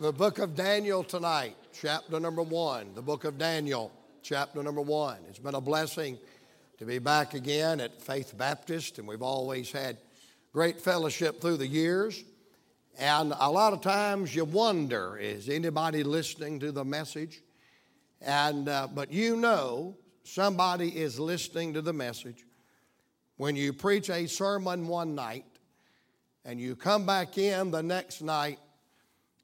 the book of Daniel tonight, chapter number one. The book of Daniel, chapter number one. It's been a blessing to be back again at Faith Baptist, and we've always had great fellowship through the years. And a lot of times you wonder is anybody listening to the message? And, uh, but you know somebody is listening to the message when you preach a sermon one night and you come back in the next night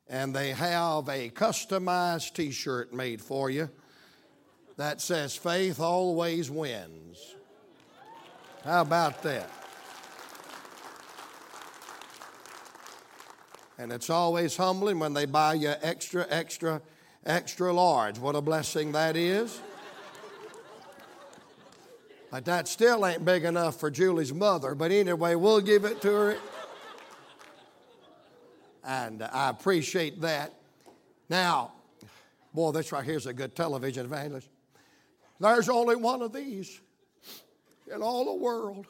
and they have a customized t shirt made for you that says, Faith always wins. How about that? And it's always humbling when they buy you extra, extra, extra large. What a blessing that is. But that still ain't big enough for Julie's mother. But anyway, we'll give it to her. And I appreciate that. Now, boy, this right here is a good television evangelist. There's only one of these in all the world.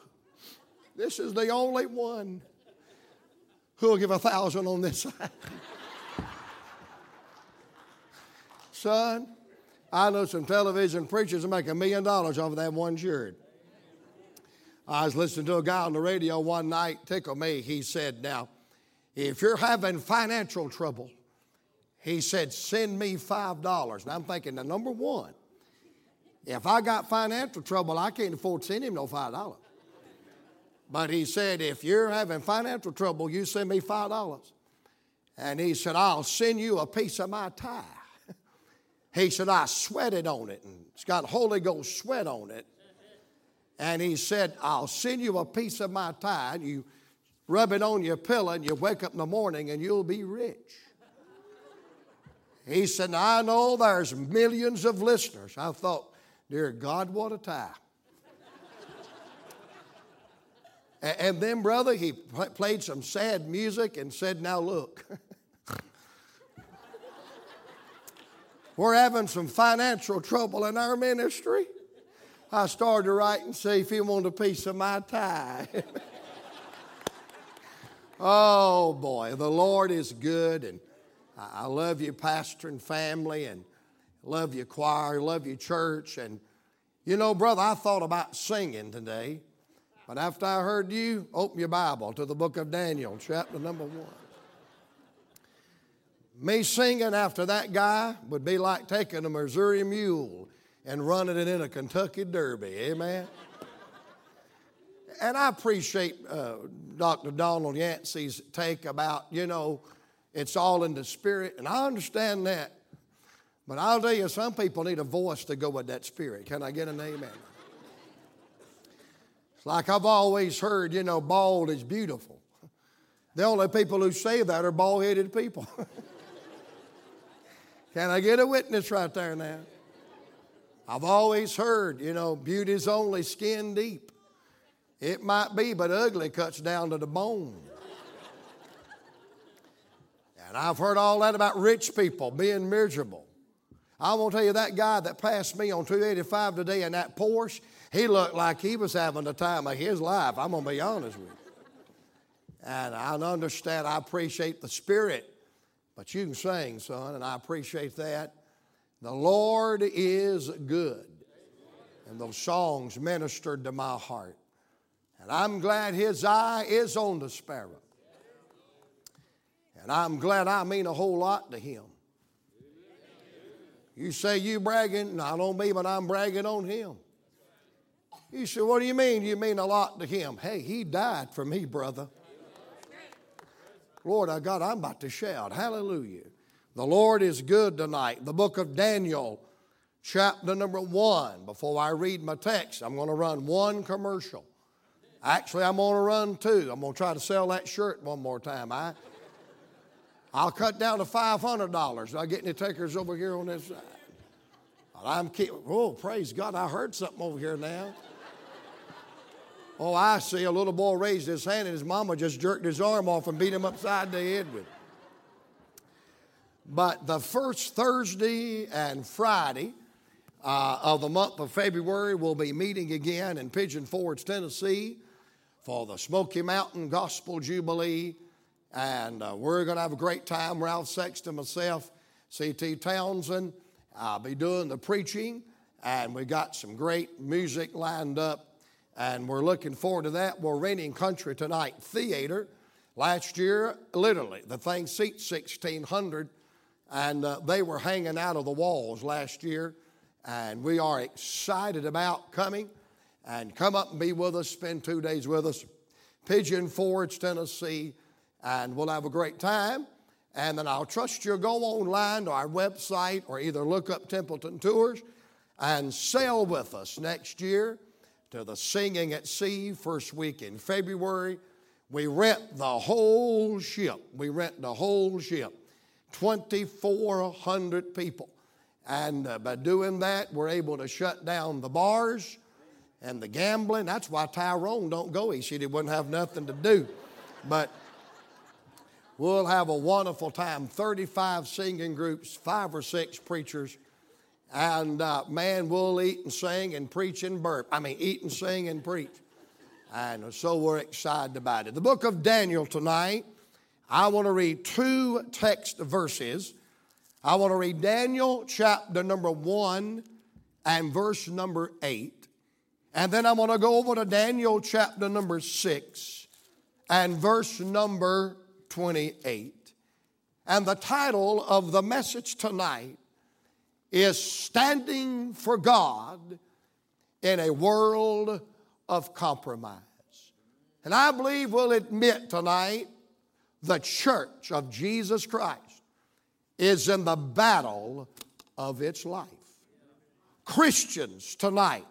This is the only one. Who'll give a thousand on this side? Son, I know some television preachers that make a million dollars off of that one shirt. I was listening to a guy on the radio one night, tickle me. He said, Now, if you're having financial trouble, he said, send me $5. And I'm thinking, now, number one, if I got financial trouble, I can't afford to send him no $5. But he said, if you're having financial trouble, you send me $5. And he said, I'll send you a piece of my tie. He said, I sweated on it, and it's got Holy Ghost sweat on it. And he said, I'll send you a piece of my tie, and you rub it on your pillow, and you wake up in the morning, and you'll be rich. He said, I know there's millions of listeners. I thought, dear God, what a tie. And then, brother, he played some sad music and said, Now look, we're having some financial trouble in our ministry. I started to write and say, If you want a piece of my tie. oh, boy, the Lord is good. And I love you, pastor and family, and love you, choir, love you, church. And, you know, brother, I thought about singing today. But after I heard you, open your Bible to the book of Daniel, chapter number one. Me singing after that guy would be like taking a Missouri mule and running it in a Kentucky Derby. Amen. And I appreciate uh, Dr. Donald Yancey's take about, you know, it's all in the spirit, and I understand that. But I'll tell you, some people need a voice to go with that spirit. Can I get an amen? It's like I've always heard, you know, bald is beautiful. The only people who say that are bald headed people. Can I get a witness right there now? I've always heard, you know, beauty's only skin deep. It might be, but ugly cuts down to the bone. and I've heard all that about rich people being miserable. I want to tell you that guy that passed me on 285 today in that Porsche, he looked like he was having the time of his life. I'm going to be honest with you. And I understand, I appreciate the spirit, but you can sing, son, and I appreciate that. The Lord is good. And those songs ministered to my heart. And I'm glad his eye is on the sparrow. And I'm glad I mean a whole lot to him. You say you bragging, not on me, but I'm bragging on him. You say, What do you mean? You mean a lot to him. Hey, he died for me, brother. Lord, I God, I'm about to shout. Hallelujah. The Lord is good tonight. The book of Daniel, chapter number one. Before I read my text, I'm going to run one commercial. Actually, I'm going to run two. I'm going to try to sell that shirt one more time. I, I'll cut down to $500. I'll get any takers over here on this side. I'm keep, oh, praise God, I heard something over here now. Oh, I see. A little boy raised his hand and his mama just jerked his arm off and beat him upside the head with it. But the first Thursday and Friday uh, of the month of February, we'll be meeting again in Pigeon Forge, Tennessee for the Smoky Mountain Gospel Jubilee. And uh, we're going to have a great time. Ralph Sexton, myself, C.T. Townsend. I'll be doing the preaching. And we got some great music lined up. And we're looking forward to that. We're renting Country Tonight Theater. Last year, literally, the thing seats 1,600. And uh, they were hanging out of the walls last year. And we are excited about coming and come up and be with us, spend two days with us. Pigeon Forge, Tennessee, and we'll have a great time. And then I'll trust you'll go online to our website or either look up Templeton Tours and sail with us next year to the Singing at Sea first week in February. We rent the whole ship. We rent the whole ship. 2,400 people. And uh, by doing that, we're able to shut down the bars and the gambling. That's why Tyrone don't go. He said he wouldn't have nothing to do. But we'll have a wonderful time. 35 singing groups, five or six preachers. And uh, man, we'll eat and sing and preach and burp. I mean, eat and sing and preach. And so we're excited about it. The book of Daniel tonight, I want to read two text verses. I want to read Daniel chapter number one and verse number eight. And then I'm going to go over to Daniel chapter number 6 and verse number 28. And the title of the message tonight is Standing for God in a World of Compromise. And I believe we'll admit tonight the church of Jesus Christ is in the battle of its life. Christians tonight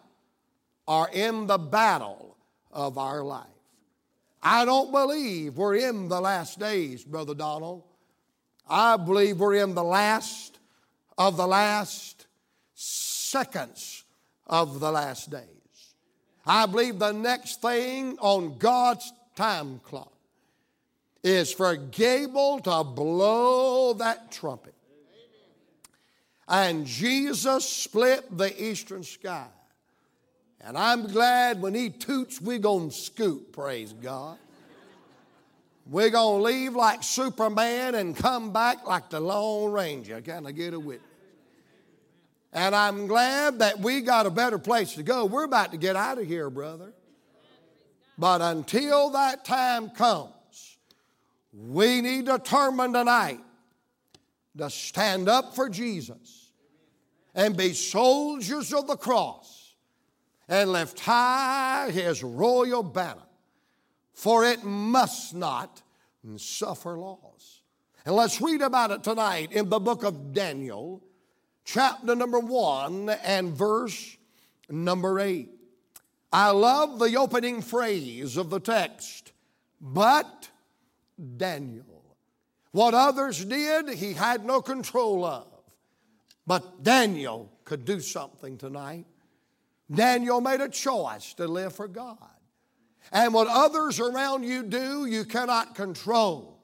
are in the battle of our life. I don't believe we're in the last days, Brother Donald. I believe we're in the last of the last seconds of the last days. I believe the next thing on God's time clock is for Gabriel to blow that trumpet. And Jesus split the eastern sky. And I'm glad when he toots, we're going to scoot, praise God. We're going to leave like Superman and come back like the Lone Ranger. Can I get a witness? And I'm glad that we got a better place to go. We're about to get out of here, brother. But until that time comes, we need to determine tonight to stand up for Jesus and be soldiers of the cross and lift high his royal banner, for it must not suffer loss. And let's read about it tonight in the book of Daniel, chapter number one and verse number eight. I love the opening phrase of the text, but Daniel. What others did, he had no control of. But Daniel could do something tonight. Daniel made a choice to live for God. And what others around you do, you cannot control.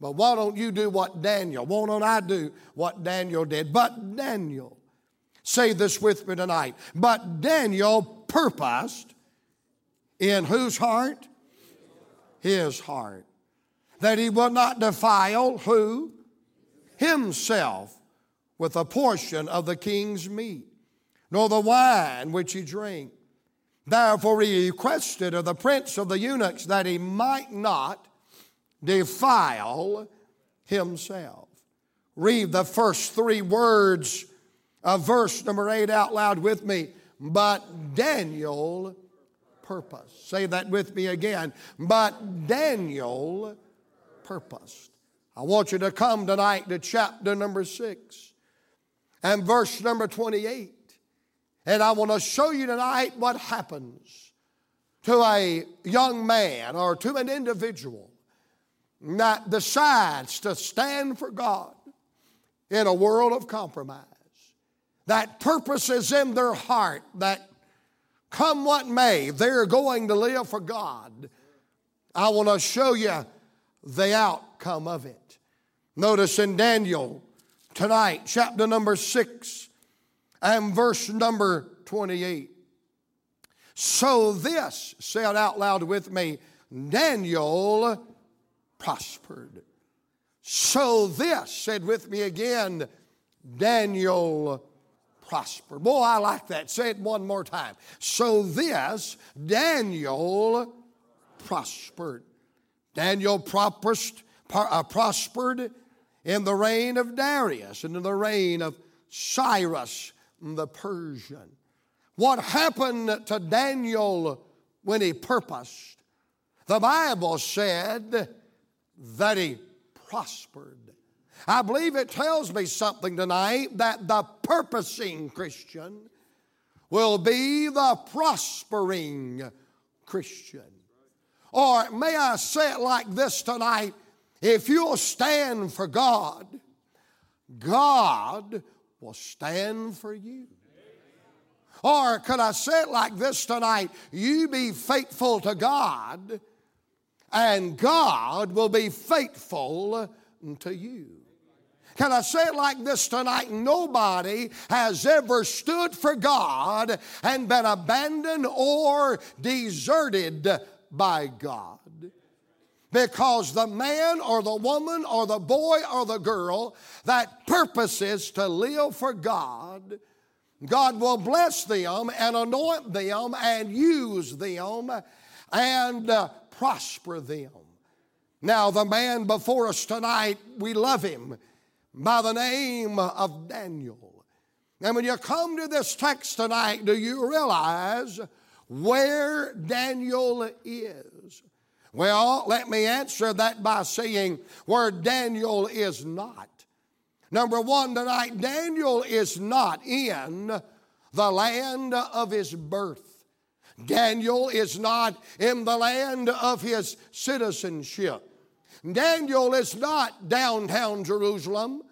But why don't you do what Daniel? Why don't I do what Daniel did? But Daniel, say this with me tonight. But Daniel purposed in whose heart? His heart. That he would not defile who? Himself with a portion of the king's meat nor the wine which he drank. Therefore he requested of the prince of the eunuchs that he might not defile himself. Read the first three words of verse number eight out loud with me. But Daniel purposed. Say that with me again. But Daniel purposed. I want you to come tonight to chapter number six and verse number 28. And I want to show you tonight what happens to a young man or to an individual that decides to stand for God in a world of compromise. That purpose is in their heart, that come what may, they're going to live for God. I want to show you the outcome of it. Notice in Daniel tonight, chapter number six and verse number 28. So this, say it out loud with me, Daniel prospered. So this, said with me again, Daniel prospered. Boy, I like that. Say it one more time. So this, Daniel prospered. Daniel uh, prospered in the reign of Darius and in the reign of Cyrus the Persian. What happened to Daniel when he purposed? The Bible said that he prospered. I believe it tells me something tonight that the purposing Christian will be the prospering Christian. Or may I say it like this tonight if you'll stand for God, God will stand for you. Or could I say it like this tonight? You be faithful to God, and God will be faithful to you. Can I say it like this tonight? Nobody has ever stood for God and been abandoned or deserted by God. Because the man or the woman or the boy or the girl that purposes to live for God, God will bless them and anoint them and use them and uh, prosper them. Now, the man before us tonight, we love him by the name of Daniel. And when you come to this text tonight, do you realize where Daniel is? Well, let me answer that by saying where Daniel is not. Number one, tonight, Daniel is not in the land of his birth. Daniel is not in the land of his citizenship. Daniel is not downtown Jerusalem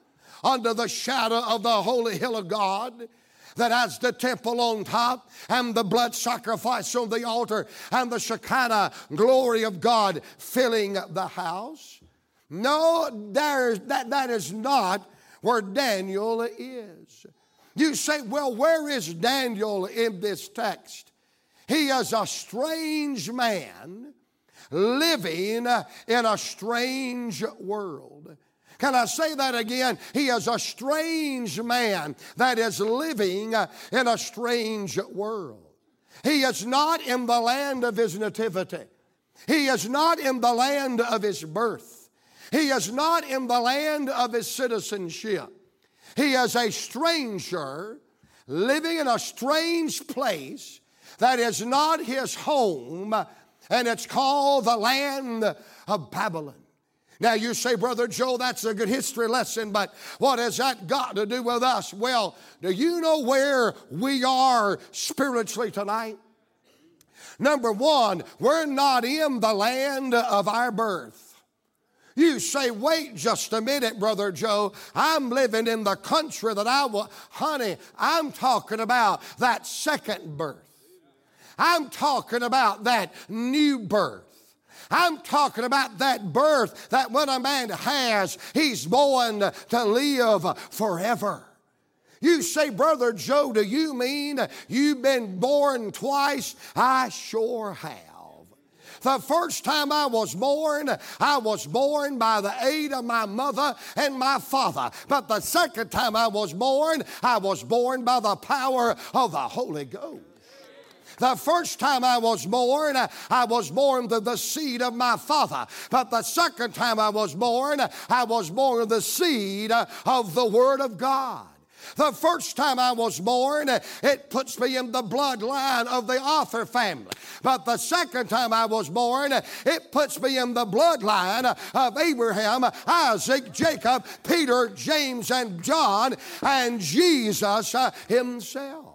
under the shadow of the holy hill of God that has the temple on top and the blood sacrifice on the altar and the Shekinah glory of God filling the house. No, there's, that, that is not where Daniel is. You say, well, where is Daniel in this text? He is a strange man living in a strange world. Can I say that again? He is a strange man that is living uh, in a strange world. He is not in the land of his nativity. He is not in the land of his birth. He is not in the land of his citizenship. He is a stranger living in a strange place that is not his home, and it's called the land of Babylon. Now you say, Brother Joe, that's a good history lesson, but what has that got to do with us? Well, do you know where we are spiritually tonight? Number one, we're not in the land of our birth. You say, wait just a minute, Brother Joe. I'm living in the country that I was. Honey, I'm talking about that second birth. I'm talking about that new birth. I'm talking about that birth that when a man has, he's born to live forever. You say, Brother Joe, do you mean you've been born twice? I sure have. The first time I was born, I was born by the aid of my mother and my father. But the second time I was born, I was born by the power of the Holy Ghost. The first time I was born, I was born to the seed of my father. But the second time I was born, I was born the seed of the Word of God. The first time I was born, it puts me in the bloodline of the Arthur family. But the second time I was born, it puts me in the bloodline of Abraham, Isaac, Jacob, Peter, James, and John, and Jesus uh, himself.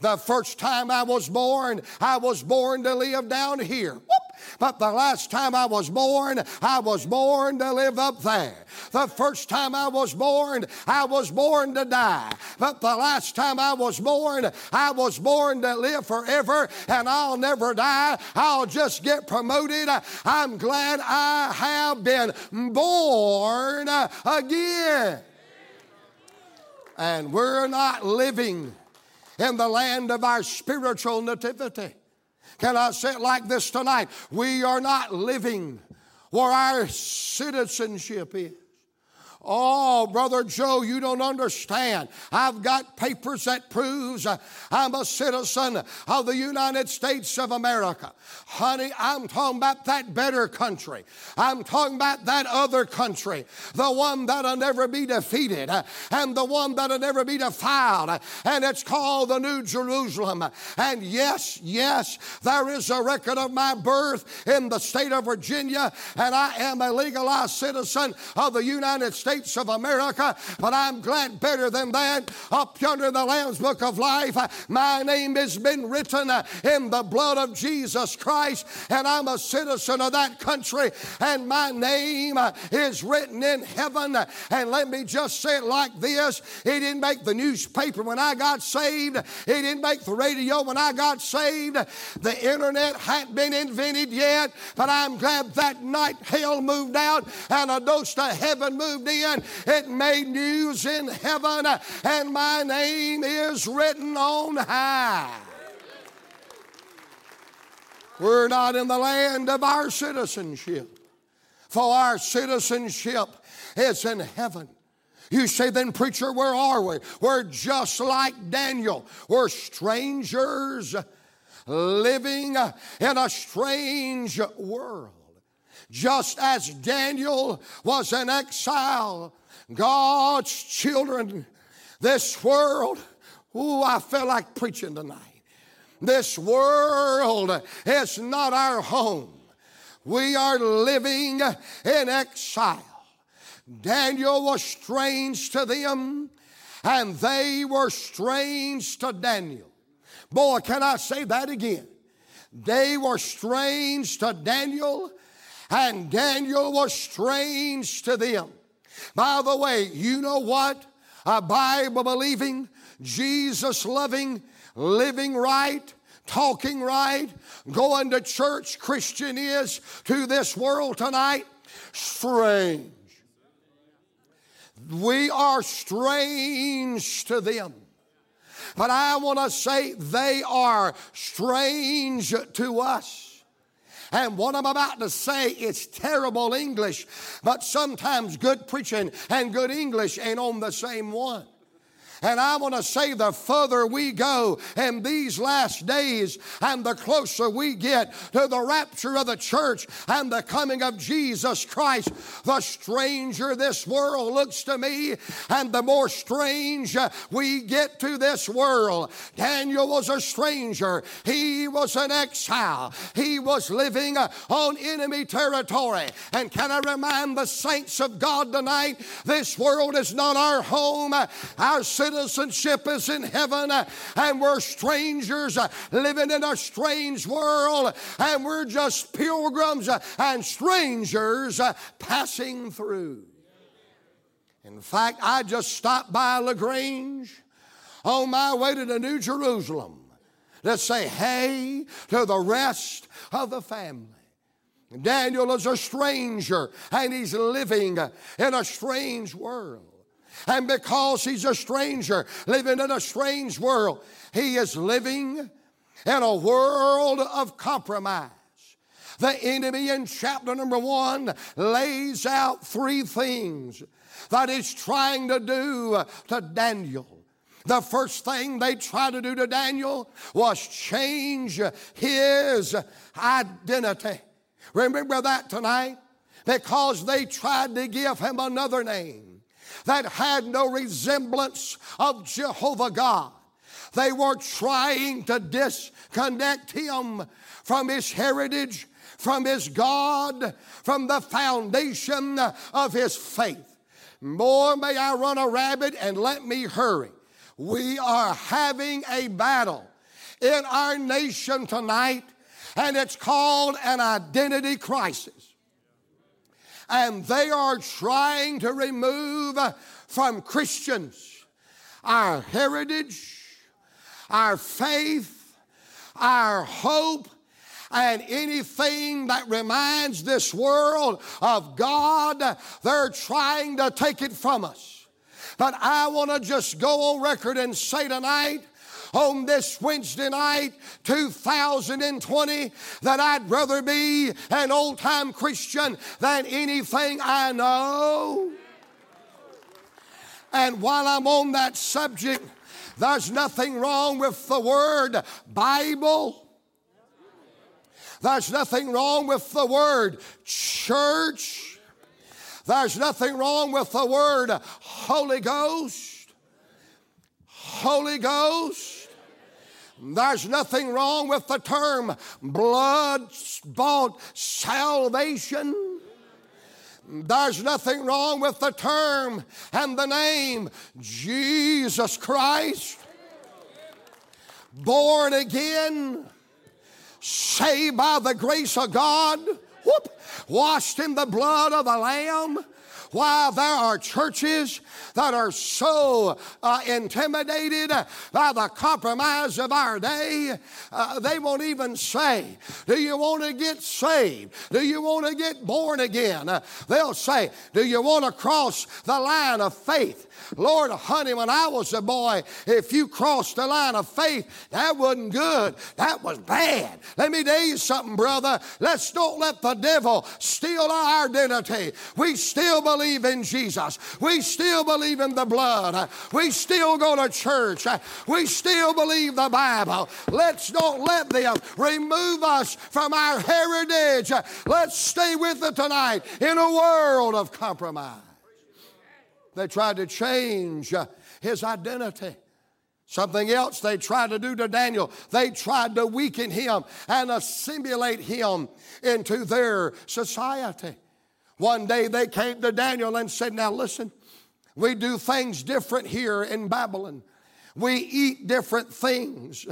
The first time I was born, I was born to live down here. Whoop. But the last time I was born, I was born to live up there. The first time I was born, I was born to die. But the last time I was born, I was born to live forever and I'll never die. I'll just get promoted. I'm glad I have been born again. And we're not living in the land of our spiritual nativity. Can I say it like this tonight? We are not living where our citizenship is. Oh, Brother Joe, you don't understand. I've got papers that proves uh, I'm a citizen of the United States of America. Honey, I'm talking about that better country. I'm talking about that other country, the one that'll never be defeated uh, and the one that'll never be defiled. And it's called the New Jerusalem. And yes, yes, there is a record of my birth in the state of Virginia, and I am a legalized citizen of the United States States of America, but I'm glad better than that. Up yonder in the Lamb's Book of Life, my name has been written uh, in the blood of Jesus Christ, and I'm a citizen of that country, and my name uh, is written in heaven. And let me just say it like this He didn't make the newspaper when I got saved, He didn't make the radio when I got saved. The internet hadn't been invented yet, but I'm glad that night hell moved out and a dose of heaven moved in in. It made news in heaven, and my name is written on high. We're not in the land of our citizenship, for our citizenship is in heaven. You say, then, preacher, where are we? We're just like Daniel. We're strangers living in a strange world. Just as Daniel was an exile, God's children, this world, ooh, I feel like preaching tonight. This world is not our home. We are living in exile. Daniel was strange to them, and they were strange to Daniel. Boy, can I say that again? They were strange to Daniel, and Daniel was strange to them. By the way, you know what? A Bible believing, Jesus loving, living right, talking right, going to church Christian is to this world tonight? Strange. We are strange to them. But I want to say they are strange to us. And what I'm about to say is terrible English, but sometimes good preaching and good English ain't on the same one. And I want to say the further we go in these last days and the closer we get to the rapture of the church and the coming of Jesus Christ, the stranger this world looks to me and the more strange we get to this world. Daniel was a stranger. He was an exile. He was living on enemy territory. And can I remind the saints of God tonight, this world is not our home. Our citizenship is in heaven, uh, and we're strangers uh, living in a strange world, and we're just pilgrims uh, and strangers passing through. In fact, I just stopped by LaGrange on my way to the New Jerusalem to say hey to the rest of the family. Daniel is a stranger and he's living in a strange world. And because he's a stranger, living in a strange world, he is living in a world of compromise. The enemy in chapter number one lays out three things that he's trying to do to Daniel. The first thing they tried to do to Daniel was change his identity. Remember that tonight? Because they tried to give him another name that had no resemblance of Jehovah God. They were trying to disconnect him from his heritage, from his God, from the foundation of his faith. More may I run a rabbit and let me hurry. We are having a battle in our nation tonight, and it's called an identity crisis and they are trying to remove uh, from Christians our heritage, our faith, our hope, and anything that reminds this world of God, they're trying to take it from us. But I want to just go on record and say tonight on this Wednesday night, 2020, that I'd rather be an old time Christian than anything I know. And while I'm on that subject, there's nothing wrong with the word Bible. There's nothing wrong with the word church. There's nothing wrong with the word Holy Ghost. Holy Ghost. There's nothing wrong with the term blood bought salvation. There's nothing wrong with the term and the name Jesus Christ. Born again, saved by the grace of God, whoop, washed in the blood of the Lamb why there are churches that are so uh, intimidated by the compromise of our day, uh, they won't even say, Do you want to get saved? Do you want to get born again? Uh, they'll say, Do you want to cross the line of faith? Lord, honey, when I was a boy, if you crossed the line of faith, that wasn't good. That was bad. Let me tell you something, brother. Let's don't let the devil steal our identity. We still believe in Jesus. We still believe in the blood. We still go to church. We still believe the Bible. Let's don't let them remove us from our heritage. Let's stay with it tonight in a world of compromise. They tried to change uh, his identity. Something else they tried to do to Daniel, they tried to weaken him and assimilate him into their society. One day they came to Daniel and said, Now listen, we do things different here in Babylon. We eat different things.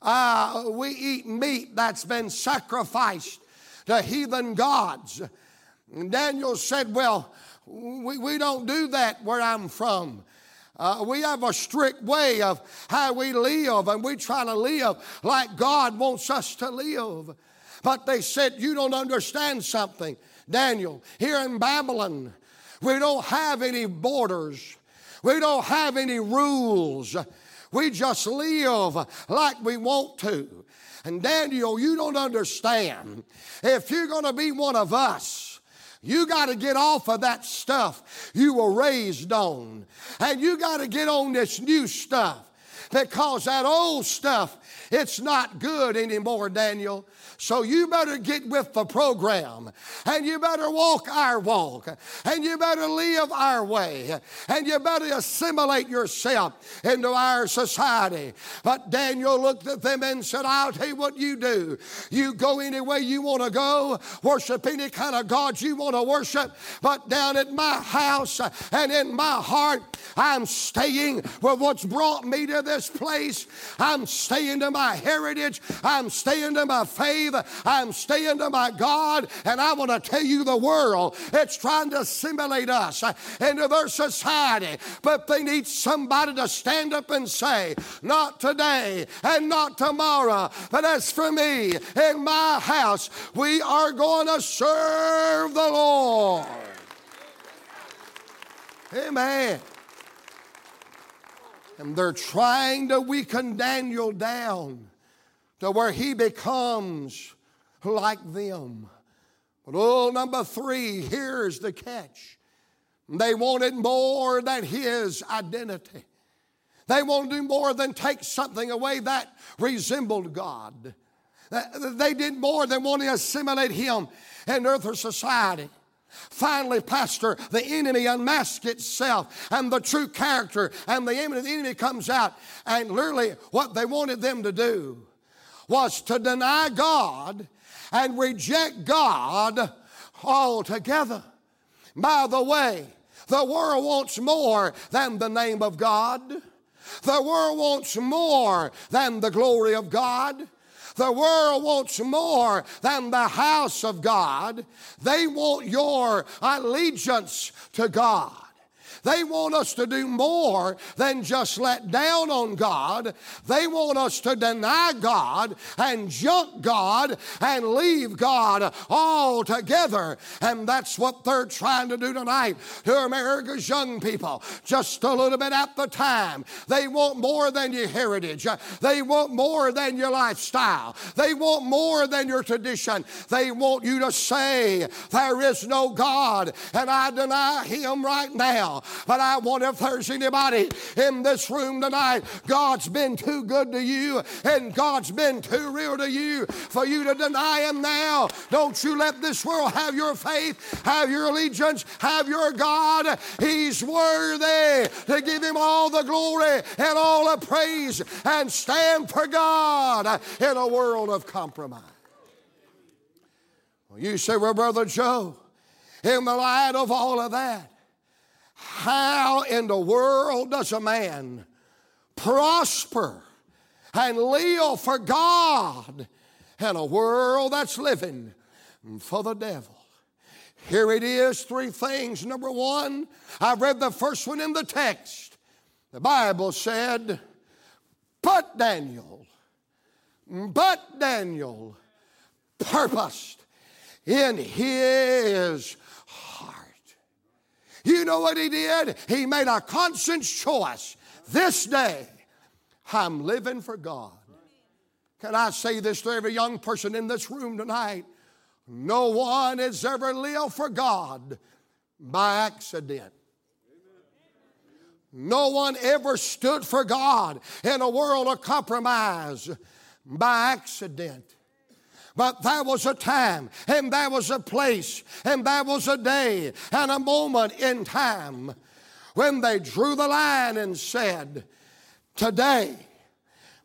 Uh, we eat meat that's been sacrificed to heathen gods. And Daniel said, Well, we, we don't do that where I'm from. Uh, we have a strict way of how we live, and we try to live like God wants us to live. But they said, You don't understand something, Daniel. Here in Babylon, we don't have any borders, we don't have any rules. We just live like we want to. And Daniel, you don't understand. If you're going to be one of us, you got to get off of that stuff you were raised on. And you got to get on this new stuff because that old stuff, it's not good anymore, Daniel. So you better get with the program and you better walk our walk and you better live our way and you better assimilate yourself into our society. But Daniel looked at them and said, I'll tell you what you do. You go any way you want to go, worship any kind of God you want to worship, but down at my house and in my heart, I'm staying with what's brought me to this place. I'm staying to my heritage. I'm staying to my faith. I'm staying to my God, and I want to tell you the world it's trying to assimilate us into their society, but they need somebody to stand up and say, Not today and not tomorrow, but as for me in my house, we are going to serve the Lord. Amen. And they're trying to weaken Daniel down to where he becomes like them. But oh, number three, here's the catch. They wanted more than his identity. They wanted to do more than take something away that resembled God. They did more than want to assimilate him in earthly society. Finally, Pastor, the enemy unmasks itself and the true character, and the enemy comes out. And literally, what they wanted them to do was to deny God and reject God altogether. By the way, the world wants more than the name of God. The world wants more than the glory of God. The world wants more than the house of God. They want your allegiance to God. They want us to do more than just let down on God. They want us to deny God and junk God and leave God altogether. And that's what they're trying to do tonight to America's young people. Just a little bit at the time. They want more than your heritage. They want more than your lifestyle. They want more than your tradition. They want you to say, There is no God, and I deny Him right now. But I wonder if there's anybody in this room tonight. God's been too good to you, and God's been too real to you for you to deny Him now. Don't you let this world have your faith, have your allegiance, have your God. He's worthy to give Him all the glory and all the praise and stand for God in a world of compromise. Well, you say, Well, Brother Joe, in the light of all of that, how in the world does a man prosper and live for God in a world that's living for the devil? Here it is three things. Number one, I've read the first one in the text. The Bible said, But Daniel, but Daniel purposed in his you know what he did? He made a conscious choice. This day, I'm living for God. Can I say this to every young person in this room tonight? No one has ever lived for God by accident. No one ever stood for God in a world of compromise by accident. But there was a time, and there was a place, and there was a day, and a moment in time when they drew the line and said, Today,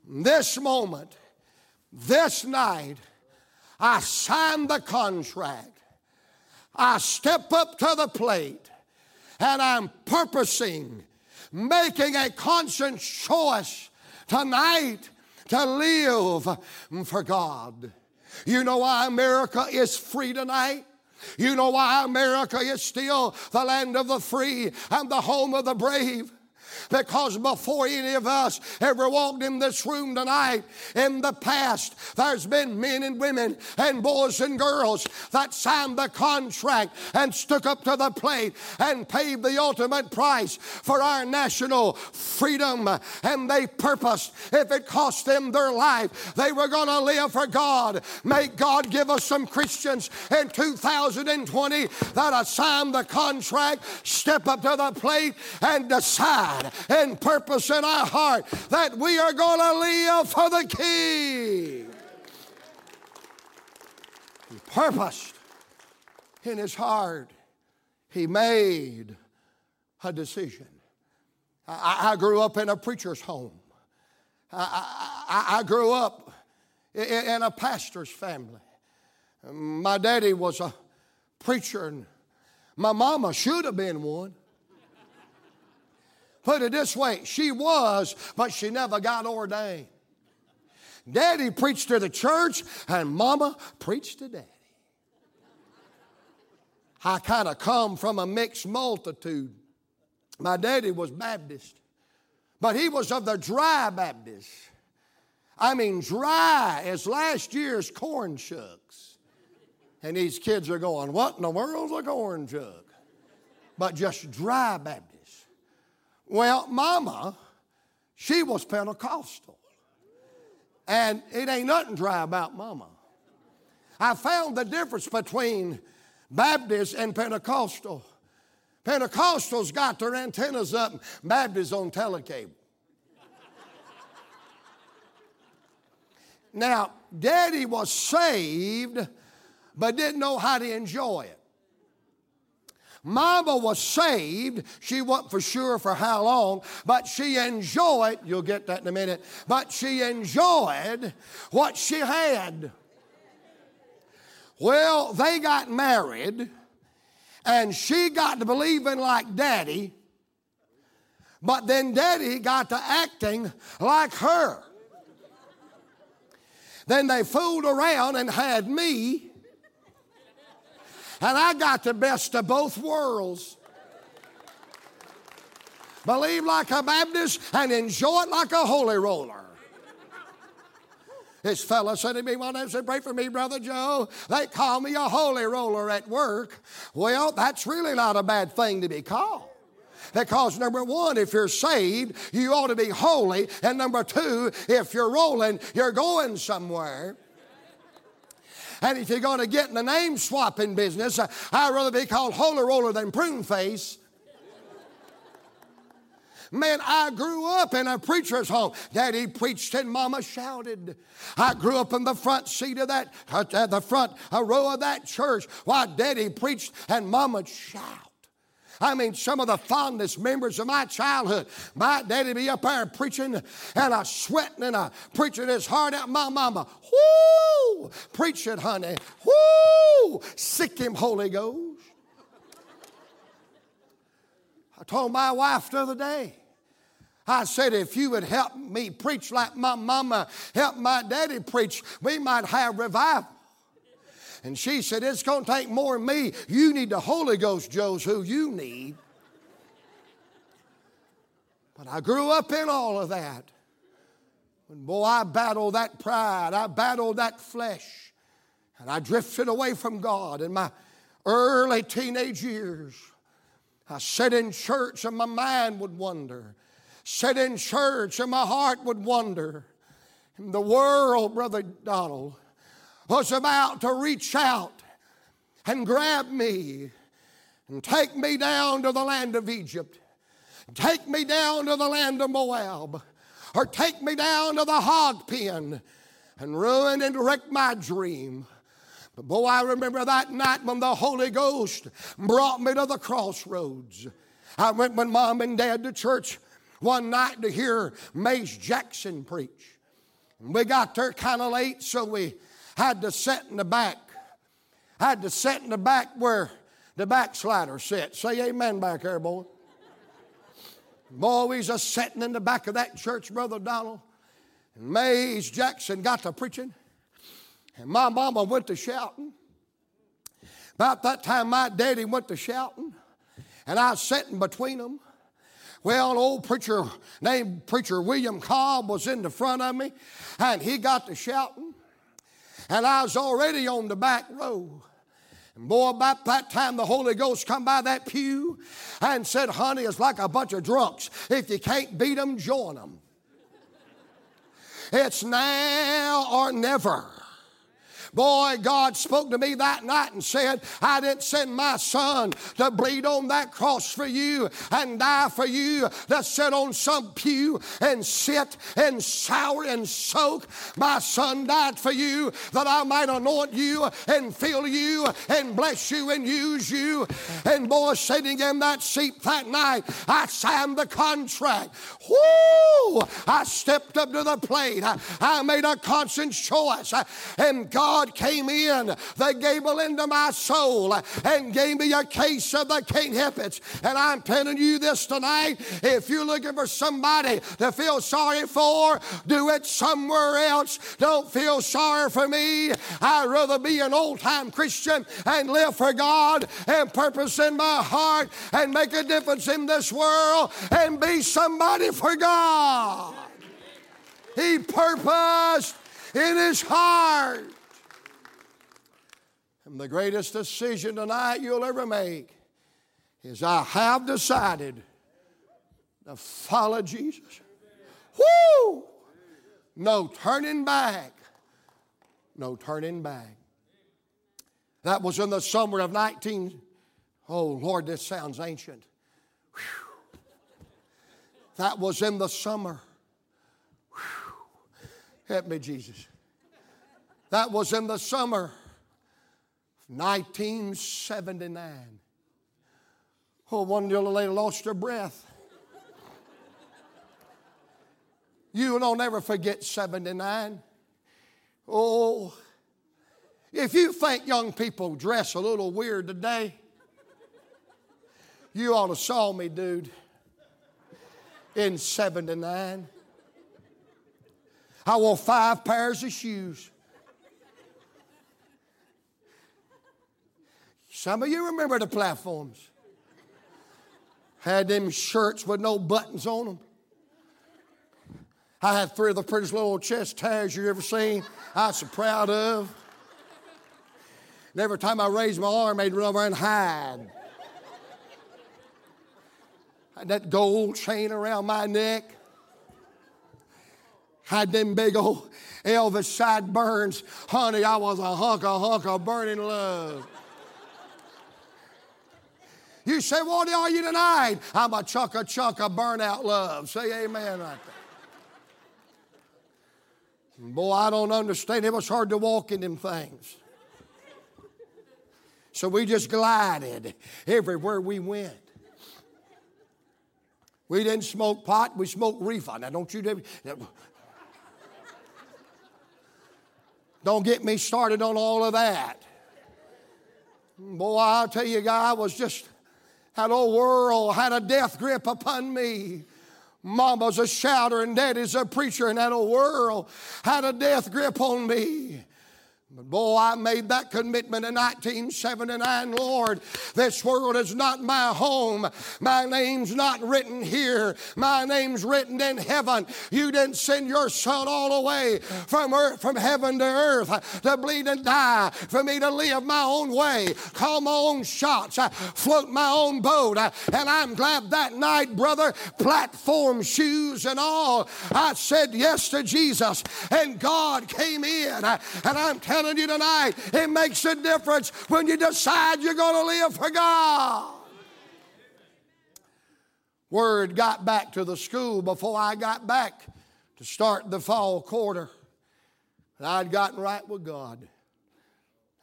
this moment, this night, I sign the contract. I step up to the plate, and I'm purposing, making a conscious choice tonight to live for God. You know why America is free tonight? You know why America is still the land of the free and the home of the brave? Because before any of us ever walked in this room tonight, in the past, there's been men and women and boys and girls that signed the contract and stuck up to the plate and paid the ultimate price for our national freedom. And they purposed, if it cost them their life, they were going to live for God. May God give us some Christians in 2020 that signed the contract, step up to the plate, and decide and purpose in our heart that we are going to live for the King. He purposed in his heart, he made a decision. I, I grew up in a preacher's home. I, I, I grew up in, in a pastor's family. My daddy was a preacher, and my mama should have been one. Put it this way she was, but she never got ordained. Daddy preached to the church, and mama preached to daddy. I kind of come from a mixed multitude. My daddy was Baptist, but he was of the dry Baptist. I mean, dry as last year's corn shucks. And these kids are going, What in the world's a corn shuck? But just dry Baptist. Well, Mama, she was Pentecostal. And it ain't nothing dry about Mama. I found the difference between Baptist and Pentecostal. Pentecostals got their antennas up, Baptists on telecable. now, Daddy was saved, but didn't know how to enjoy it. Mama was saved. She wasn't for sure for how long, but she enjoyed, you'll get that in a minute, but she enjoyed what she had. Well, they got married, and she got to believing like daddy, but then daddy got to acting like her. Then they fooled around and had me and I got the best of both worlds. believe like a Baptist, and enjoy it like a holy roller. This fellow said to me one day, said, Pray for me, Brother Joe. They call me a holy roller at work. Well, that's really not a bad thing to be called. Because number one, if you're saved, you ought to be holy. And number two, if you're rolling, you're going somewhere. And if you're going to get in the name swapping business, I'd rather be called Holy Roller than Prune Face. Man, I grew up in a preacher's home. Daddy preached and Mama shouted. I grew up in the front seat of that, at uh, the front row of that church while Daddy preached and Mama shout. I mean, some of the fondest members of my childhood. My daddy be up there preaching and I sweating and a preaching his heart out. My mama, whoo, preach it, honey. Whoo, sick him, Holy Ghost. I told my wife the other day, I said, if you would help me preach like my mama helped my daddy preach, we might have revival. And she said, It's going to take more than me. You need the Holy Ghost, Joe's who you need. But I grew up in all of that. And boy, I battled that pride, I battled that flesh, and I drifted away from God in my early teenage years. I sat in church and my mind would wander. Sat in church and my heart would wander. And the world, Brother Donald, was about to reach out and grab me and take me down to the land of Egypt, take me down to the land of Moab, or take me down to the hog pen and ruin and wreck my dream. But boy, I remember that night when the Holy Ghost brought me to the crossroads. I went with mom and dad to church one night to hear Mace Jackson preach. And we got there kind of late, so we had to sit in the back. Had to sit in the back where the backslider sat. Say amen back there, boy. Boy, we was just sitting in the back of that church, Brother Donald. And Mays Jackson got to preaching. And my mama went to shouting. About that time, my daddy went to shouting. And I was sitting between them. Well, an old preacher named Preacher William Cobb was in the front of me, and he got to shouting and I was already on the back row. And boy, about that time the Holy Ghost come by that pew and said, honey, it's like a bunch of drunks. If you can't beat them, join them. It's now or never. Boy, God spoke to me that night and said, I didn't send my son to bleed on that cross for you and die for you, to sit on some pew and sit and sour and soak. My son died for you that I might anoint you and fill you and bless you and use you. And boy, sitting in that seat that night, I signed the contract. Whoo! I stepped up to the plate. I, made a conscious choice. And God Came in the gable into my soul and gave me a case of the can't help it. And I'm telling you this tonight if you're looking for somebody to feel sorry for, do it somewhere else. Don't feel sorry for me. I'd rather be an old time Christian and live for God and purpose in my heart and make a difference in this world and be somebody for God. He purposed in his heart. And the greatest decision tonight you'll ever make is I have decided to follow Jesus. Woo! No turning back. No turning back. That was in the summer of 19. Oh, Lord, this sounds ancient. Whew. That was in the summer. Whew. Help me, Jesus. That was in the summer 1979. Oh, one little lady lost her breath. You don't ever forget 79. Oh, if you think young people dress a little weird today, you ought to saw me, dude, in 79. I wore five pairs of shoes. Some of you remember the platforms. Had them shirts with no buttons on them. I had three of the prettiest little chest tags you ever seen. I was so proud of. And every time I raised my arm, they'd run over and hide. Had that gold chain around my neck. Had them big old Elvis sideburns. Honey, I was a hunk, a hunk of burning love. You say, What are you tonight? I'm a chunk, a chunk of burnout love. Say amen right there. Boy, I don't understand. It was hard to walk in them things. So we just glided everywhere we went. We didn't smoke pot, we smoked reefer. Now, don't you don't get me started on all of that. Boy, I'll tell you, guy, I was just, that old world had a death grip upon me. Mama's a shouter and daddy's a preacher, and that old world had a death grip on me. But boy, I made that commitment in 1979, Lord. This world is not my home. My name's not written here. My name's written in heaven. You didn't send your son all the way from earth, from heaven to earth to bleed and die for me to live my own way, call my own shots, float my own boat. And I'm glad that night, brother, platform shoes and all, I said yes to Jesus and God came in. And I'm telling telling you tonight, it makes a difference when you decide you're going to live for God. Word got back to the school before I got back to start the fall quarter. And I'd gotten right with God.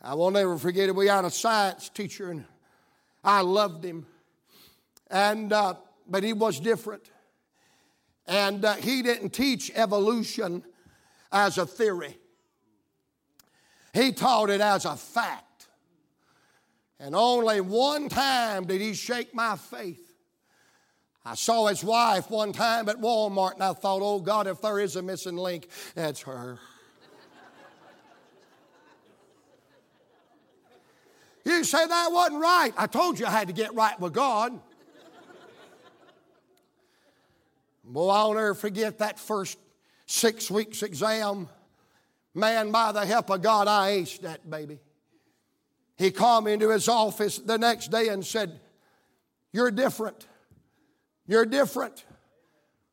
I will never forget it. We had a science teacher, and I loved him. And uh, but he was different, and uh, he didn't teach evolution as a theory. He taught it as a fact. And only one time did he shake my faith. I saw his wife one time at Walmart and I thought, oh God, if there is a missing link, that's her. you say that wasn't right. I told you I had to get right with God. Boy, I'll never forget that first six weeks exam. Man, by the help of God, I aced that baby. He called me into his office the next day and said, You're different. You're different.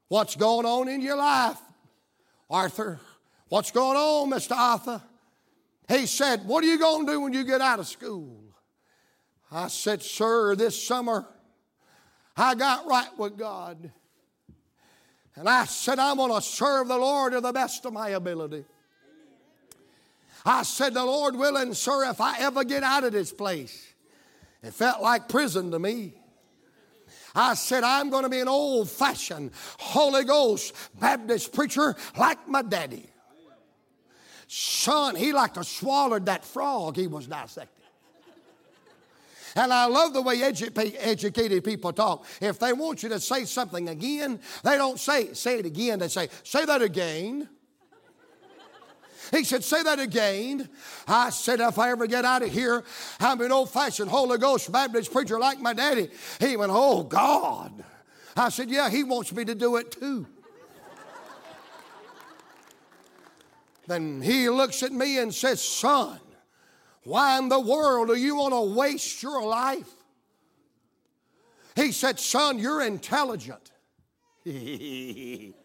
What's going on in your life, Arthur? What's going on, Mr. Arthur? He said, What are you going to do when you get out of school? I said, Sir, this summer I got right with God. And I said, I'm going to serve the Lord to the best of my ability. I said, The Lord willing, sir, if I ever get out of this place, it felt like prison to me. I said, I'm going to be an old fashioned Holy Ghost Baptist preacher like my daddy. Son, he like to swallowed that frog he was dissecting. And I love the way edu- educated people talk. If they want you to say something again, they don't say, say it again. They say, say that again. He said, Say that again. I said, If I ever get out of here, I'm an old fashioned Holy Ghost Baptist preacher like my daddy. He went, Oh, God. I said, Yeah, he wants me to do it too. then he looks at me and says, Son, why in the world do you want to waste your life? He said, Son, you're intelligent.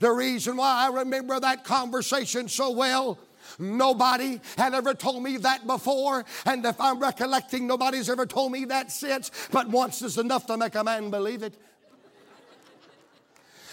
The reason why I remember that conversation so well Nobody had ever told me that before, and if I'm recollecting, nobody's ever told me that since. But once is enough to make a man believe it.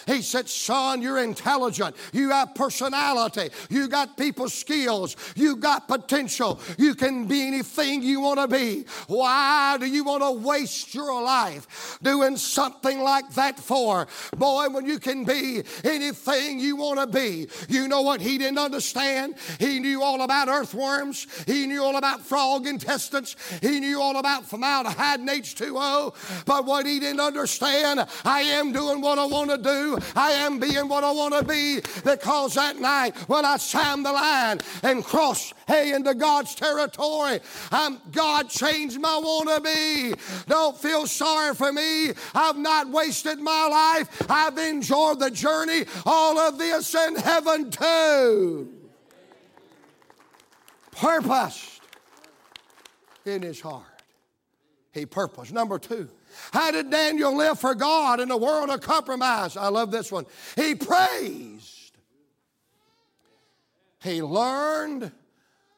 He said, Son, you're intelligent. You have personality. You got people skills. You got potential. You can be anything you want to be. Why do you want to waste your life doing something like that for? Boy, when you can be anything you want to be. You know what he didn't understand? He knew all about earthworms. He knew all about frog intestines. He knew all about formaldehyde and H2O. But what he didn't understand, I am doing what I want to do I am being what I want to be because that night when I signed the line and crossed, hey, into God's territory, I'm, God changed my want to be. Don't feel sorry for me. I've not wasted my life. I've enjoyed the journey. All of this in heaven too. Purposed in his heart. He purposed. Number two, how did Daniel live for God in a world of compromise? I love this one. He praised. He learned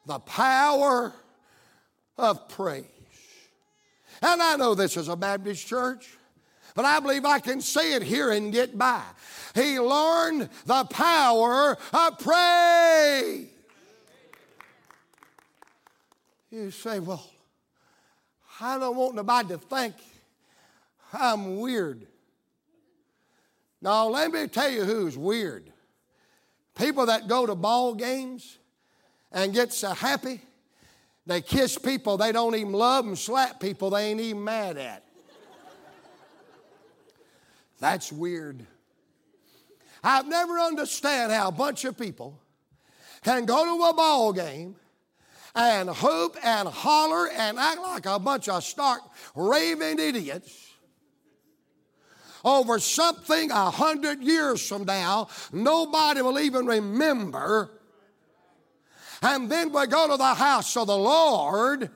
the power of praise. And I know this is a Baptist church, but I believe I can say it here and get by. He learned the power of praise. You say, well, I don't want nobody to think I'm weird. Now, let me tell you who's weird. People that go to ball games and get so happy, they kiss people they don't even love and slap people they ain't even mad at. That's weird. I've never understand how a bunch of people can go to a ball game and hoop and holler and act like a bunch of stark raving idiots over something a hundred years from now nobody will even remember. And then we go to the house of the Lord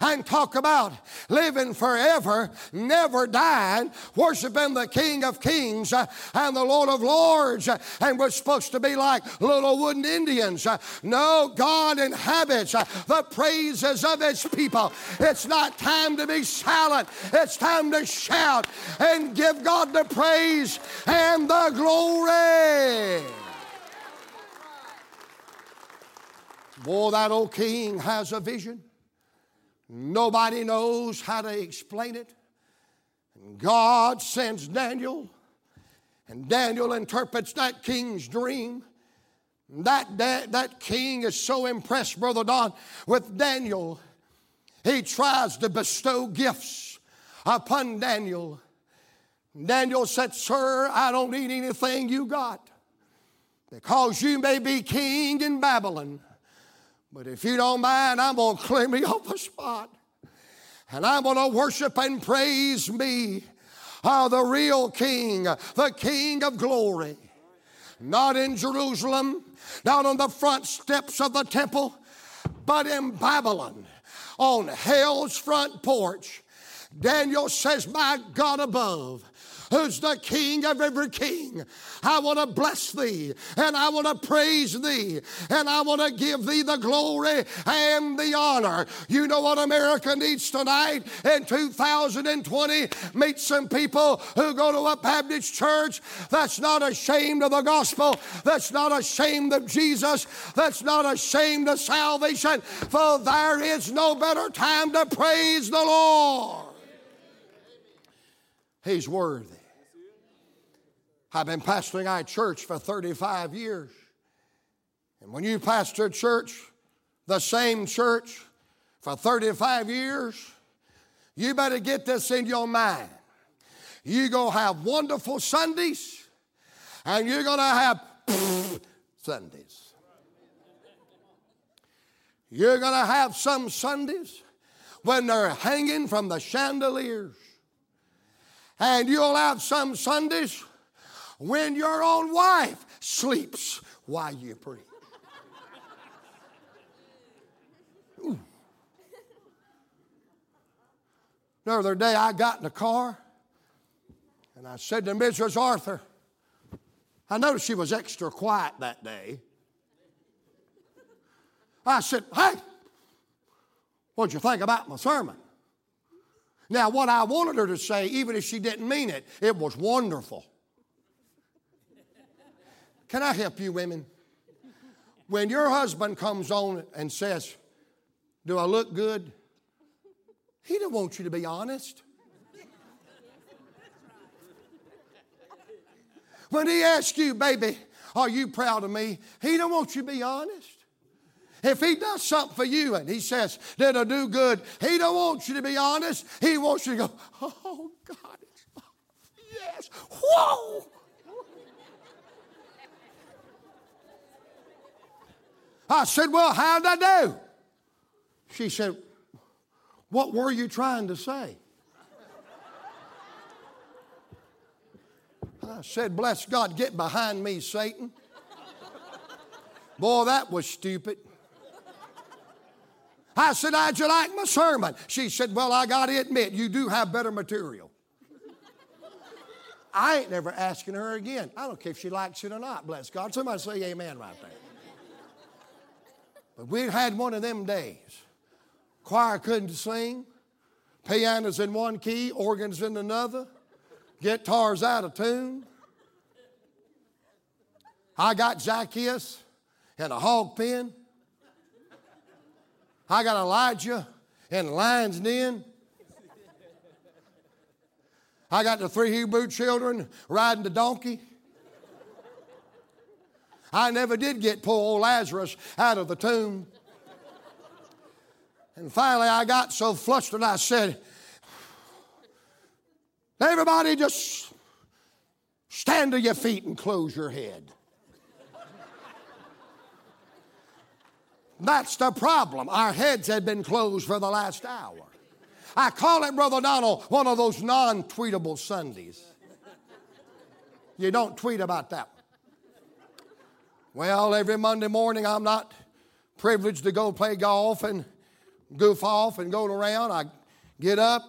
and talk about living forever, never dying, worshiping the King of Kings uh, and the Lord of Lords, uh, and we're supposed to be like little wooden Indians. Uh, no, God inhabits the praises of His people. It's not time to be silent, it's time to shout and give God the praise and the glory. Boy, that old king has a vision. Nobody knows how to explain it. And God sends Daniel, and Daniel interprets that king's dream. That, that, that king is so impressed, Brother Don, with Daniel. He tries to bestow gifts upon Daniel. Daniel said, Sir, I don't need anything you got because you may be king in Babylon. But if you don't mind, I'm going to clear me off the spot. And I'm going to worship and praise me, uh, the real King, the King of glory. Not in Jerusalem, not on the front steps of the temple, but in Babylon, on hell's front porch. Daniel says, My God above, who's the king of every king. I want to bless thee and I want to praise thee and I want to give thee the glory and the honor. You know what America needs tonight in 2020? Meet some people who go to a Baptist church that's not ashamed of the gospel, that's not ashamed of Jesus, that's not ashamed of salvation, for there is no better time to praise the Lord. He's worthy. I've been pastoring our church for 35 years. And when you pastor a church, the same church, for 35 years, you better get this in your mind. You're going to have wonderful Sundays, and you're going to have Sundays. You're going to have some Sundays when they're hanging from the chandeliers. And you'll have some Sundays when your own wife sleeps while you. Ooh. The other day I got in the car and I said to Mrs. Arthur, I noticed she was extra quiet that day. I said, Hey, what'd you think about my sermon? Now, what I wanted her to say, even if she didn't mean it, it was wonderful. Can I help you, women? When your husband comes on and says, Do I look good? He don't want you to be honest. When he asks you, baby, are you proud of me? He don't want you to be honest. If he does something for you and he says, did I do good? He don't want you to be honest. He wants you to go, oh God, yes. whoa. I said, Well, how'd I do? She said, What were you trying to say? I said, Bless God, get behind me, Satan. Boy, that was stupid. I said, How'd you like my sermon? She said, Well, I got to admit, you do have better material. I ain't never asking her again. I don't care if she likes it or not, bless God. Somebody say amen right there. But we had one of them days. Choir couldn't sing, pianos in one key, organs in another, guitars out of tune. I got Zacchaeus in a hog pen. I got Elijah in the lion's den. I got the three Hebrew children riding the donkey. I never did get poor old Lazarus out of the tomb. And finally, I got so flustered, I said, Everybody just stand to your feet and close your head. That's the problem. Our heads had been closed for the last hour. I call it, Brother Donald, one of those non tweetable Sundays. You don't tweet about that Well, every Monday morning I'm not privileged to go play golf and goof off and go around. I get up,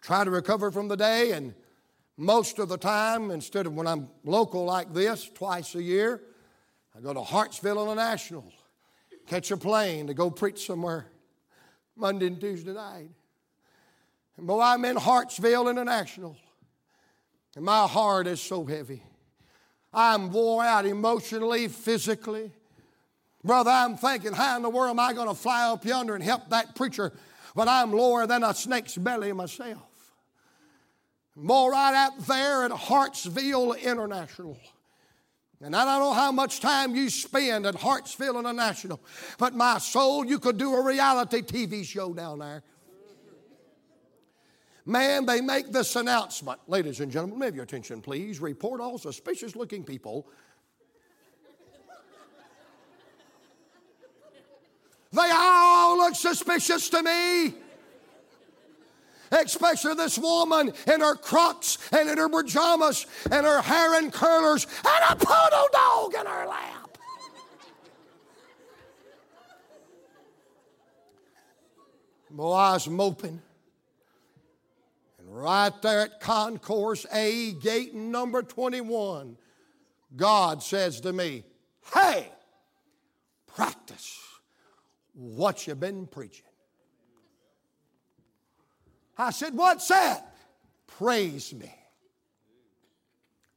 try to recover from the day, and most of the time, instead of when I'm local like this, twice a year, I go to Hartsfield International, catch a plane to go preach somewhere Monday and Tuesday night. And boy, I'm in Hartsfield International, and my heart is so heavy. I'm wore out emotionally, physically. Brother, I'm thinking, how in the world am I going to fly up yonder and help that preacher when I'm lower than a snake's belly myself? More right out there at Hartsfield International. And I don't know how much time you spend at Hartsfield International, but my soul, you could do a reality TV show down there. Man, they make this announcement. Ladies and gentlemen, have your attention, please. Report all suspicious looking people. They all look suspicious to me. Especially this woman in her crocs and in her pajamas and her hair in curlers and a poodle dog in her lap. Boy, I was moping. Right there at Concourse A, gate number 21, God says to me, Hey, practice what you've been preaching. I said, What's that? Praise me.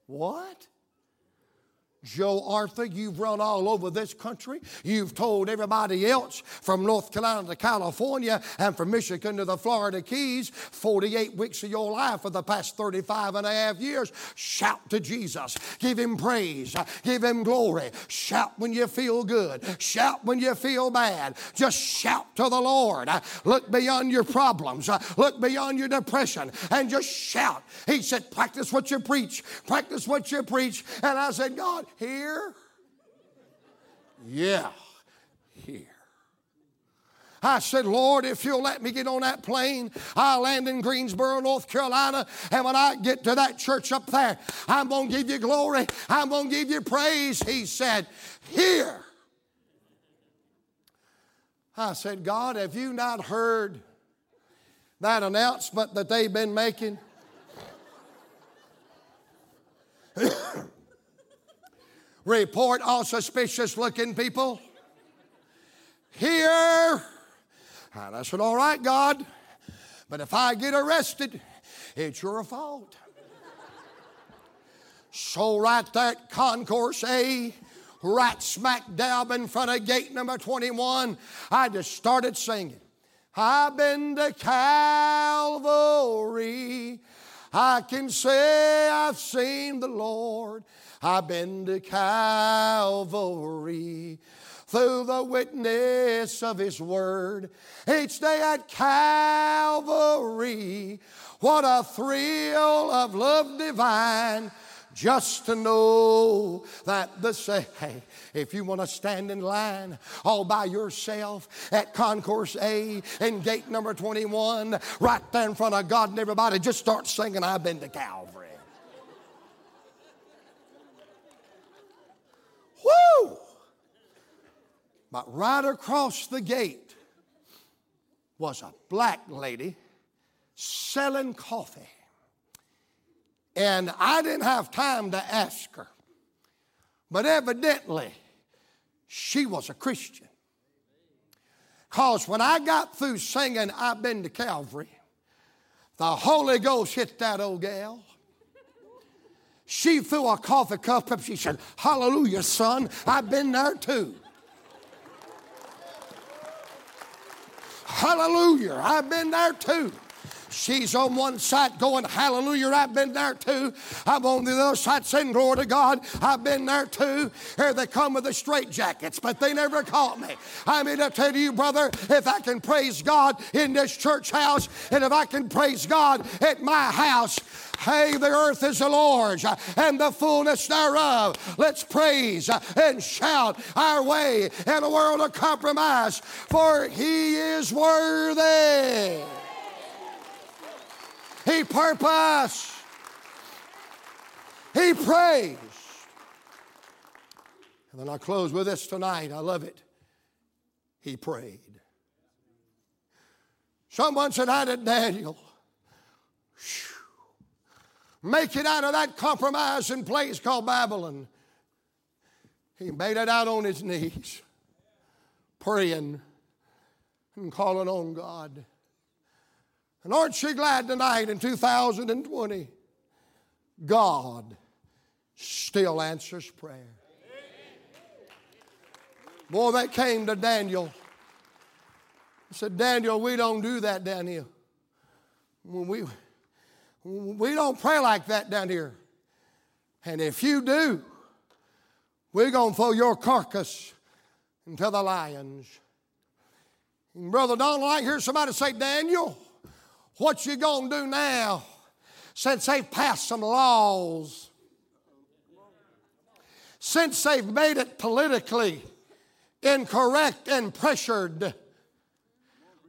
What? Joe Arthur, you've run all over this country. You've told everybody else from North Carolina to California and from Michigan to the Florida Keys 48 weeks of your life for the past 35 and a half years. Shout to Jesus. Give him praise. Give him glory. Shout when you feel good. Shout when you feel bad. Just shout to the Lord. Look beyond your problems. Look beyond your depression and just shout. He said, Practice what you preach. Practice what you preach. And I said, God, here? Yeah, here. I said, Lord, if you'll let me get on that plane, I'll land in Greensboro, North Carolina. And when I get to that church up there, I'm going to give you glory. I'm going to give you praise. He said, Here. I said, God, have you not heard that announcement that they've been making? Report all suspicious looking people. Here. And I said, All right, God, but if I get arrested, it's your fault. so, right that Concourse A, right smack dab in front of gate number 21, I just started singing. I've been to Calvary. I can say I've seen the Lord. I've been to Calvary through the witness of His Word. Each day at Calvary, what a thrill of love divine just to know that the say, hey, if you want to stand in line all by yourself at concourse A in gate number 21, right there in front of God and everybody, just start singing, I've been to Calvary. Woo! But right across the gate was a black lady selling coffee. And I didn't have time to ask her. But evidently, she was a Christian. Because when I got through singing, I've been to Calvary, the Holy Ghost hit that old gal. She threw a coffee cup up. She said, Hallelujah, son. I've been there too. Hallelujah. I've been there too. She's on one side going, Hallelujah, I've been there too. I'm on the other side saying, Glory to God, I've been there too. Here they come with the straight jackets, but they never caught me. I mean, I tell you, brother, if I can praise God in this church house, and if I can praise God at my house, Hey, the earth is the Lord's uh, and the fullness thereof. Let's praise uh, and shout our way in a world of compromise, for He is worthy. He purpose. He prays. And then I close with this tonight. I love it. He prayed. Someone said, I did Daniel. Make it out of that compromising place called Babylon. He made it out on his knees, praying and calling on God. And aren't you glad tonight in 2020? God still answers prayer. Boy, that came to Daniel. Said, Daniel, we don't do that down here. When we, we don't pray like that down here. And if you do, we're going to throw your carcass into the lions. And Brother Donald, I hear somebody say, Daniel, what you gonna do now since they've passed some laws? Since they've made it politically incorrect and pressured.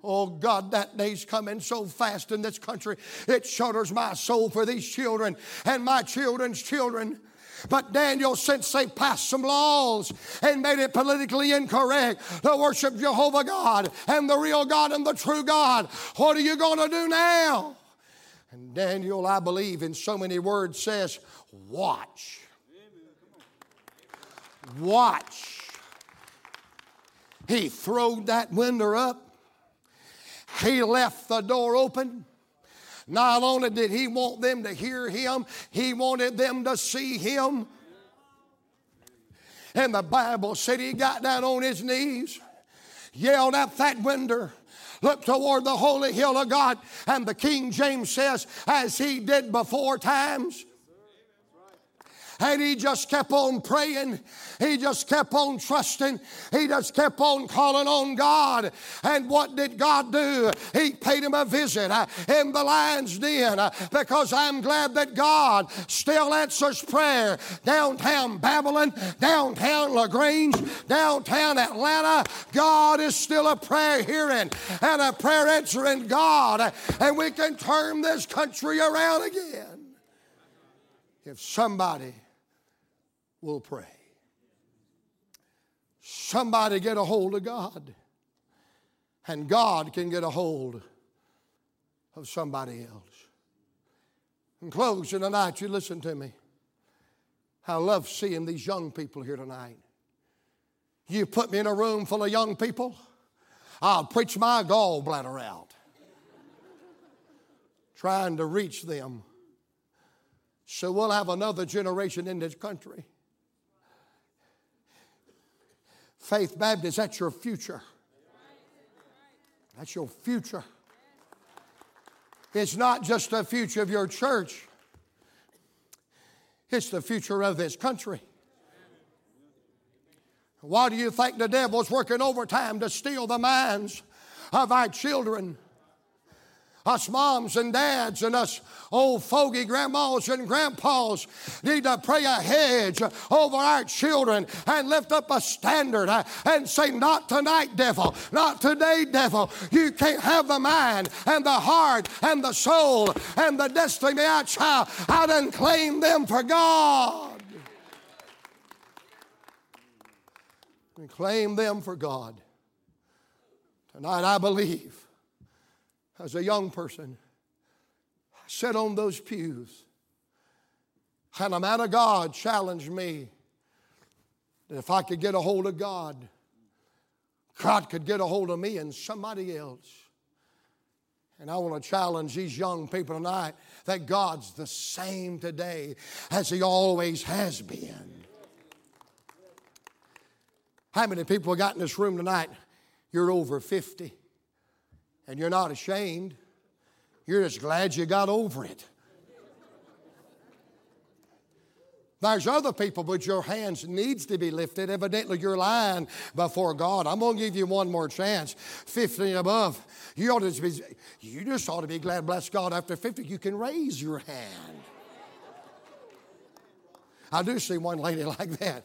Oh God, that day's coming so fast in this country. It shudders my soul for these children and my children's children. But Daniel, since they passed some laws and made it politically incorrect to worship Jehovah God and the real God and the true God, what are you going to do now? And Daniel, I believe, in so many words, says, Watch. Watch. He throwed that window up. He left the door open. Not only did he want them to hear him, he wanted them to see him. And the Bible said he got down on his knees, yelled out that window, looked toward the holy hill of God, and the King James says, as he did before times, and he just kept on praying. He just kept on trusting. He just kept on calling on God. And what did God do? He paid him a visit uh, in the lion's den uh, because I'm glad that God still answers prayer. Downtown Babylon, downtown LaGrange, downtown Atlanta, God is still a prayer hearing and a prayer answering God. And we can turn this country around again if somebody will pray. Somebody get a hold of God, and God can get a hold of somebody else. And close In closing tonight, you listen to me. I love seeing these young people here tonight. You put me in a room full of young people, I'll preach my gallbladder out trying to reach them. So we'll have another generation in this country Faith Baptist, that's your future. That's your future. It's not just the future of your church, it's the future of this country. Why do you think the devil's working overtime to steal the minds of our children? Us moms and dads and us old fogey grandmas and grandpas need to pray a hedge over our children and lift up a standard and say, Not tonight, devil. Not today, devil. You can't have the mind and the heart and the soul and the destiny of our child. I done claim them for God. And claim them for God. Tonight, I believe, as a young person, I sat on those pews, and a man of God challenged me that if I could get a hold of God, God could get a hold of me and somebody else. And I want to challenge these young people tonight that God's the same today as He always has been. How many people got in this room tonight? You're over 50 and you're not ashamed. You're just glad you got over it. There's other people, but your hands needs to be lifted. Evidently, you're lying before God. I'm going to give you one more chance. 50 and above, you ought to be, you just ought to be glad, bless God, after 50, you can raise your hand. I do see one lady like that.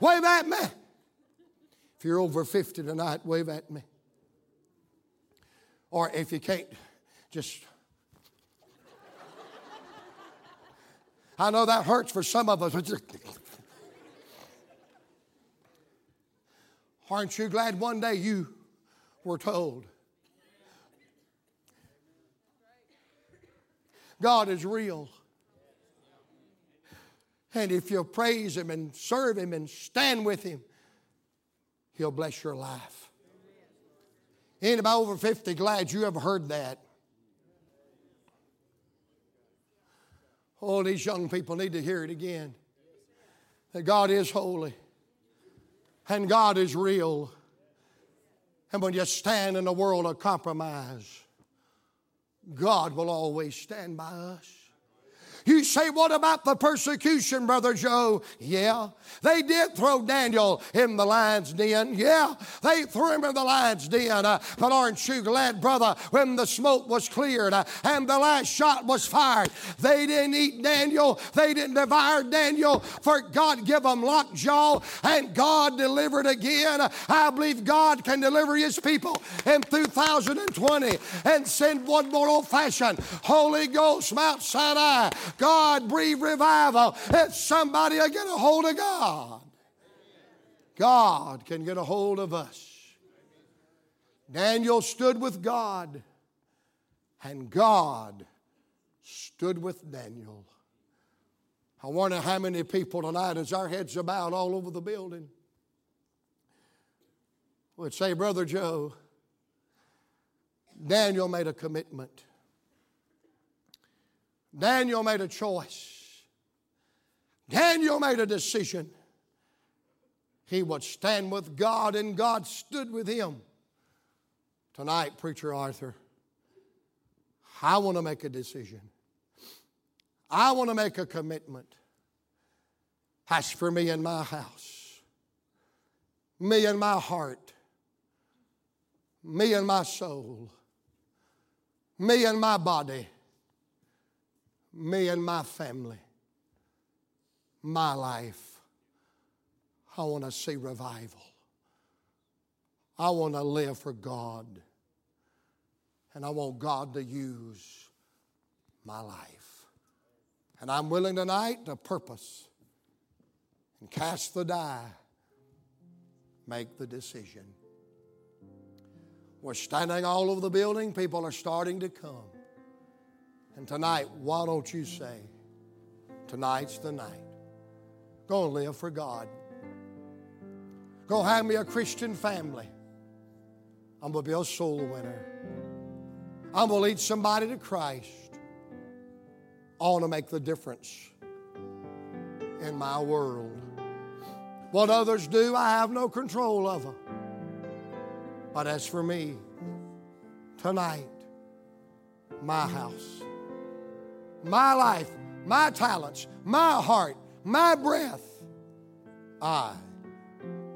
Wave at me. If you're over 50 tonight, wave at me. Or if you can't, just I know that hurts for some of us. Aren't you glad one day you were told? God is real. And if you'll praise Him and serve Him and stand with Him, He'll bless your life. Ain't anybody over 50 glad you ever heard that? Oh, these young people need to hear it again. That God is holy and God is real. And when you stand in a world of compromise, God will always stand by us. You say, what about the persecution, Brother Joe? Yeah. They did throw Daniel in the lion's den. Yeah. They threw him in the lion's den. Uh, but aren't you glad, brother, when the smoke was cleared uh, and the last shot was fired, they didn't eat Daniel. They didn't devour Daniel, for God give them lockjaw and God delivered again. I believe God can deliver his people in 2020 and send one more old fashioned Holy Ghost Mount Sinai God breathe revival. If somebody get a hold of God. God can get a hold of us. Daniel stood with God, and God stood with Daniel. I wonder how many people tonight, as our heads bowed all over the building, would say, Brother Joe, Daniel made a commitment. Daniel made a choice. Daniel made a decision. He would stand with God, and God stood with him. Tonight, Preacher Arthur, I want to make a decision. I want to make a commitment. As for me and my house, me and my heart, me and my soul, me and my body, me and my family, my life. I want to see revival. I want to live for God. And I want God to use my life. And I'm willing tonight to purpose and cast the die, make the decision. We're standing all over the building, people are starting to come. And tonight, why don't you say, tonight's the night? Go and live for God. Go have me a Christian family. I'm going to be a soul winner. I'm going to lead somebody to Christ. I want to make the difference in my world. What others do, I have no control them. But as for me, tonight, my house my life, my talents, my heart, my breath. I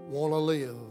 want to live